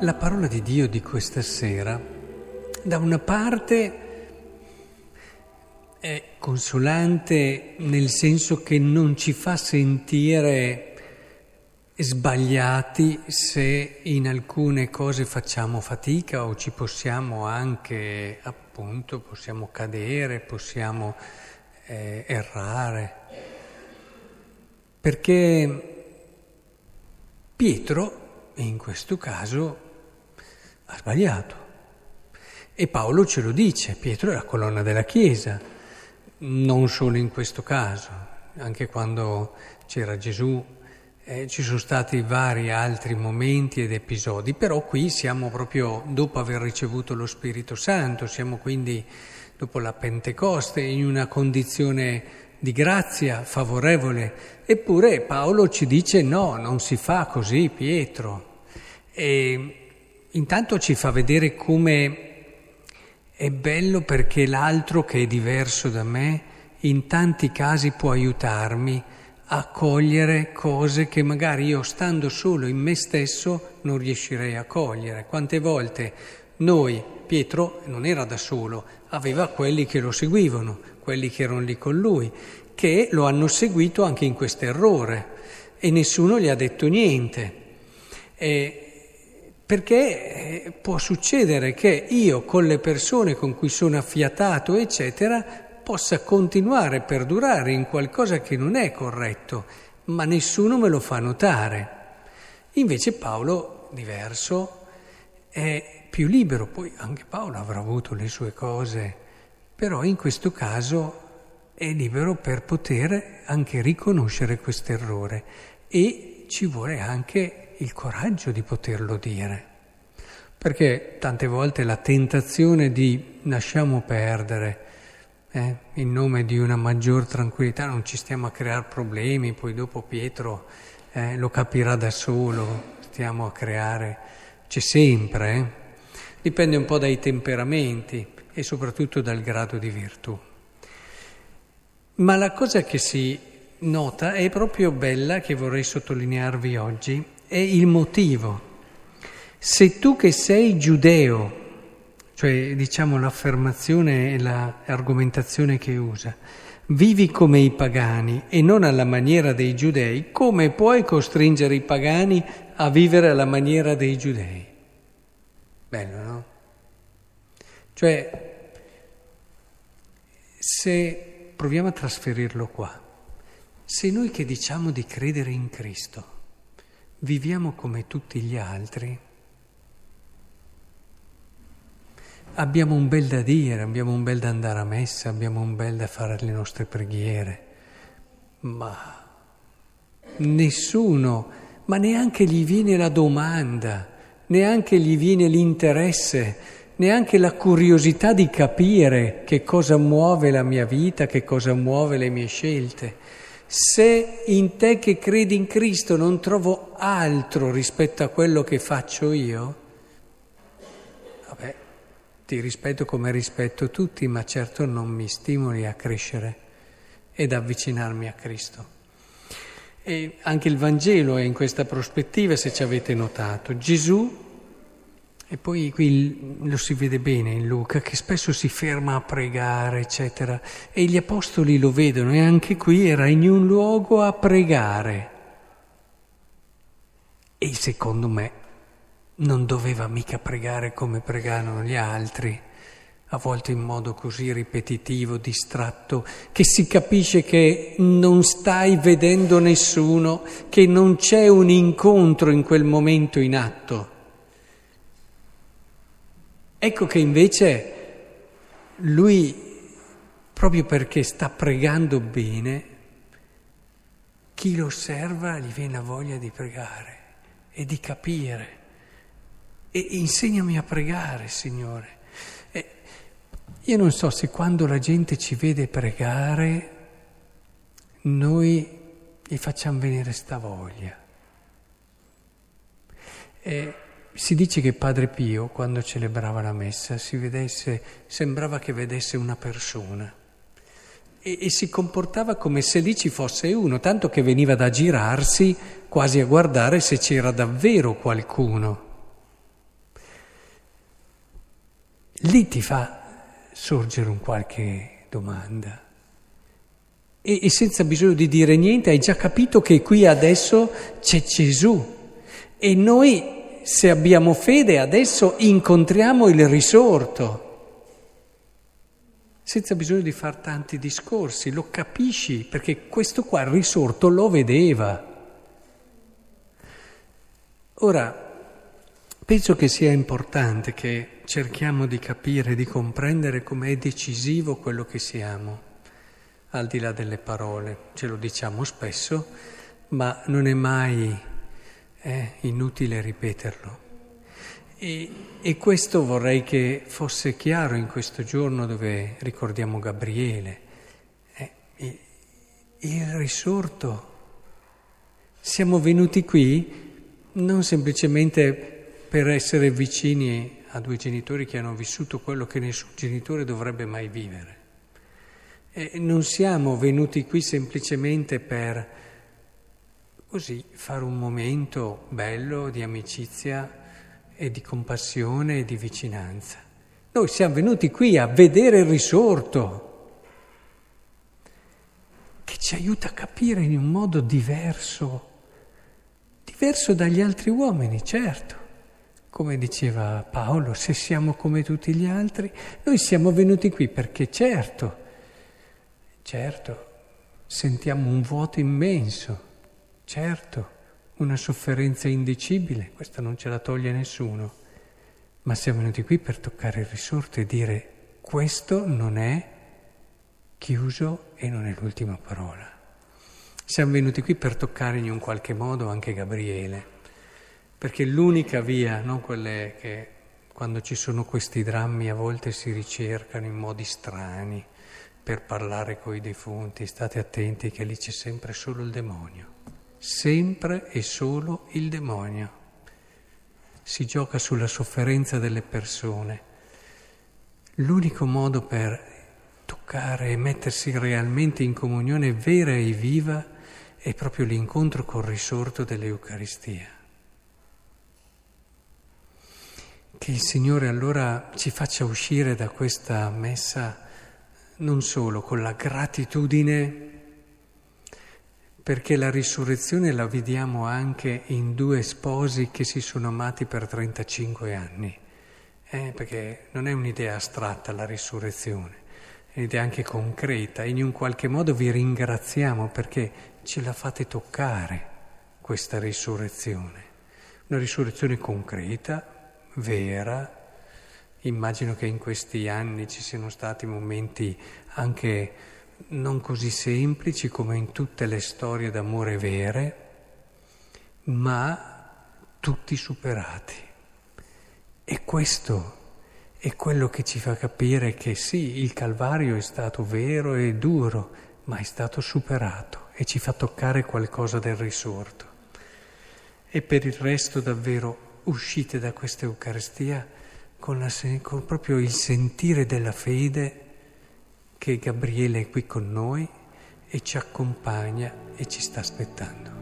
La parola di Dio di questa sera, da una parte, è consolante nel senso che non ci fa sentire sbagliati se in alcune cose facciamo fatica o ci possiamo anche, appunto, possiamo cadere, possiamo eh, errare. Perché Pietro, in questo caso, ha sbagliato. E Paolo ce lo dice, Pietro è la colonna della Chiesa, non solo in questo caso, anche quando c'era Gesù eh, ci sono stati vari altri momenti ed episodi, però qui siamo proprio dopo aver ricevuto lo Spirito Santo, siamo quindi dopo la Pentecoste in una condizione di grazia favorevole, eppure Paolo ci dice no, non si fa così Pietro. E Intanto ci fa vedere come è bello perché l'altro che è diverso da me in tanti casi può aiutarmi a cogliere cose che magari io stando solo in me stesso non riuscirei a cogliere. Quante volte noi, Pietro non era da solo, aveva quelli che lo seguivano, quelli che erano lì con lui, che lo hanno seguito anche in questo errore e nessuno gli ha detto niente. E perché eh, può succedere che io con le persone con cui sono affiatato, eccetera, possa continuare a perdurare in qualcosa che non è corretto, ma nessuno me lo fa notare. Invece Paolo, diverso, è più libero, poi anche Paolo avrà avuto le sue cose, però in questo caso è libero per poter anche riconoscere questo errore e ci vuole anche il coraggio di poterlo dire. Perché tante volte la tentazione di lasciamo perdere, eh, in nome di una maggior tranquillità, non ci stiamo a creare problemi, poi dopo Pietro eh, lo capirà da solo, stiamo a creare, c'è sempre, eh? dipende un po' dai temperamenti e soprattutto dal grado di virtù. Ma la cosa che si nota è proprio bella, che vorrei sottolinearvi oggi, è il motivo. Se tu che sei giudeo, cioè diciamo l'affermazione e l'argomentazione che usa, vivi come i pagani e non alla maniera dei giudei, come puoi costringere i pagani a vivere alla maniera dei giudei? Bello, no? Cioè, se proviamo a trasferirlo qua, se noi che diciamo di credere in Cristo, viviamo come tutti gli altri, abbiamo un bel da dire, abbiamo un bel da andare a messa, abbiamo un bel da fare le nostre preghiere, ma nessuno, ma neanche gli viene la domanda, neanche gli viene l'interesse, neanche la curiosità di capire che cosa muove la mia vita, che cosa muove le mie scelte. Se in te che credi in Cristo non trovo altro rispetto a quello che faccio io, vabbè, ti rispetto come rispetto tutti, ma certo non mi stimoli a crescere ed avvicinarmi a Cristo. E anche il Vangelo è in questa prospettiva, se ci avete notato. Gesù e poi qui lo si vede bene in Luca che spesso si ferma a pregare, eccetera, e gli apostoli lo vedono e anche qui era in un luogo a pregare. E secondo me non doveva mica pregare come pregavano gli altri, a volte in modo così ripetitivo, distratto, che si capisce che non stai vedendo nessuno, che non c'è un incontro in quel momento in atto. Ecco che invece lui, proprio perché sta pregando bene, chi lo osserva gli viene la voglia di pregare e di capire. E insegnami a pregare, Signore. E io non so se quando la gente ci vede pregare, noi gli facciamo venire sta voglia. E si dice che Padre Pio, quando celebrava la messa, vedesse, sembrava che vedesse una persona e, e, si comportava come se lì ci fosse uno, tanto che veniva da girarsi quasi a guardare se c'era davvero qualcuno. lì ti fa sorgere un qualche domanda. E, e senza bisogno di dire niente hai già capito che qui adesso c'è Gesù e noi se abbiamo fede adesso incontriamo il risorto senza bisogno di fare tanti discorsi, lo capisci perché questo qua il risorto lo vedeva. Ora, penso che sia importante che cerchiamo di capire, di comprendere com'è decisivo quello che siamo, al di là delle parole, ce lo diciamo spesso, ma non è mai eh, inutile ripeterlo. E, e, questo vorrei che fosse chiaro in questo giorno dove ricordiamo Gabriele. Eh, il risorto. Siamo venuti qui non semplicemente per essere vicini a due genitori che hanno vissuto quello che nessun genitore dovrebbe mai vivere. E non siamo venuti qui semplicemente per così fare un momento bello di amicizia e di compassione e di vicinanza. Noi siamo venuti qui a vedere il risorto, che ci aiuta a capire in un modo diverso, diverso dagli altri uomini, certo. Come diceva Paolo, se siamo come tutti gli altri, noi siamo venuti qui perché certo, certo, sentiamo un vuoto immenso, certo una sofferenza indicibile, questa non ce la toglie nessuno, ma siamo venuti qui per toccare il risorto e dire questo non è chiuso e non è l'ultima parola. Siamo venuti qui per toccare in un qualche modo anche Gabriele, perché l'unica via, non quelle che quando ci sono questi drammi a volte si ricercano in modi strani per parlare coi defunti, state attenti che lì c'è sempre solo il demonio sempre e solo il demonio. Si gioca sulla sofferenza delle persone. L'unico modo per toccare e mettersi realmente in comunione vera e viva è proprio l'incontro col risorto dell'Eucaristia. Che il Signore allora ci faccia uscire da questa messa non solo con la gratitudine perché la risurrezione la vediamo anche in due sposi che si sono amati per 35 anni, eh, perché non è un'idea astratta la risurrezione, è un'idea anche concreta. In un qualche modo vi ringraziamo perché ce la fate toccare questa risurrezione, una risurrezione concreta, vera, Immagino che in questi anni ci siano stati momenti anche non così semplici come in tutte le storie d'amore vere, ma tutti superati. E questo è quello che ci fa capire che sì, il Calvario è stato vero e duro, ma è stato superato e ci fa toccare qualcosa del risorto. E per il resto davvero uscite da questa Eucaristia con, la, con proprio il sentire della fede che Gabriele è qui con noi e ci accompagna e ci sta aspettando.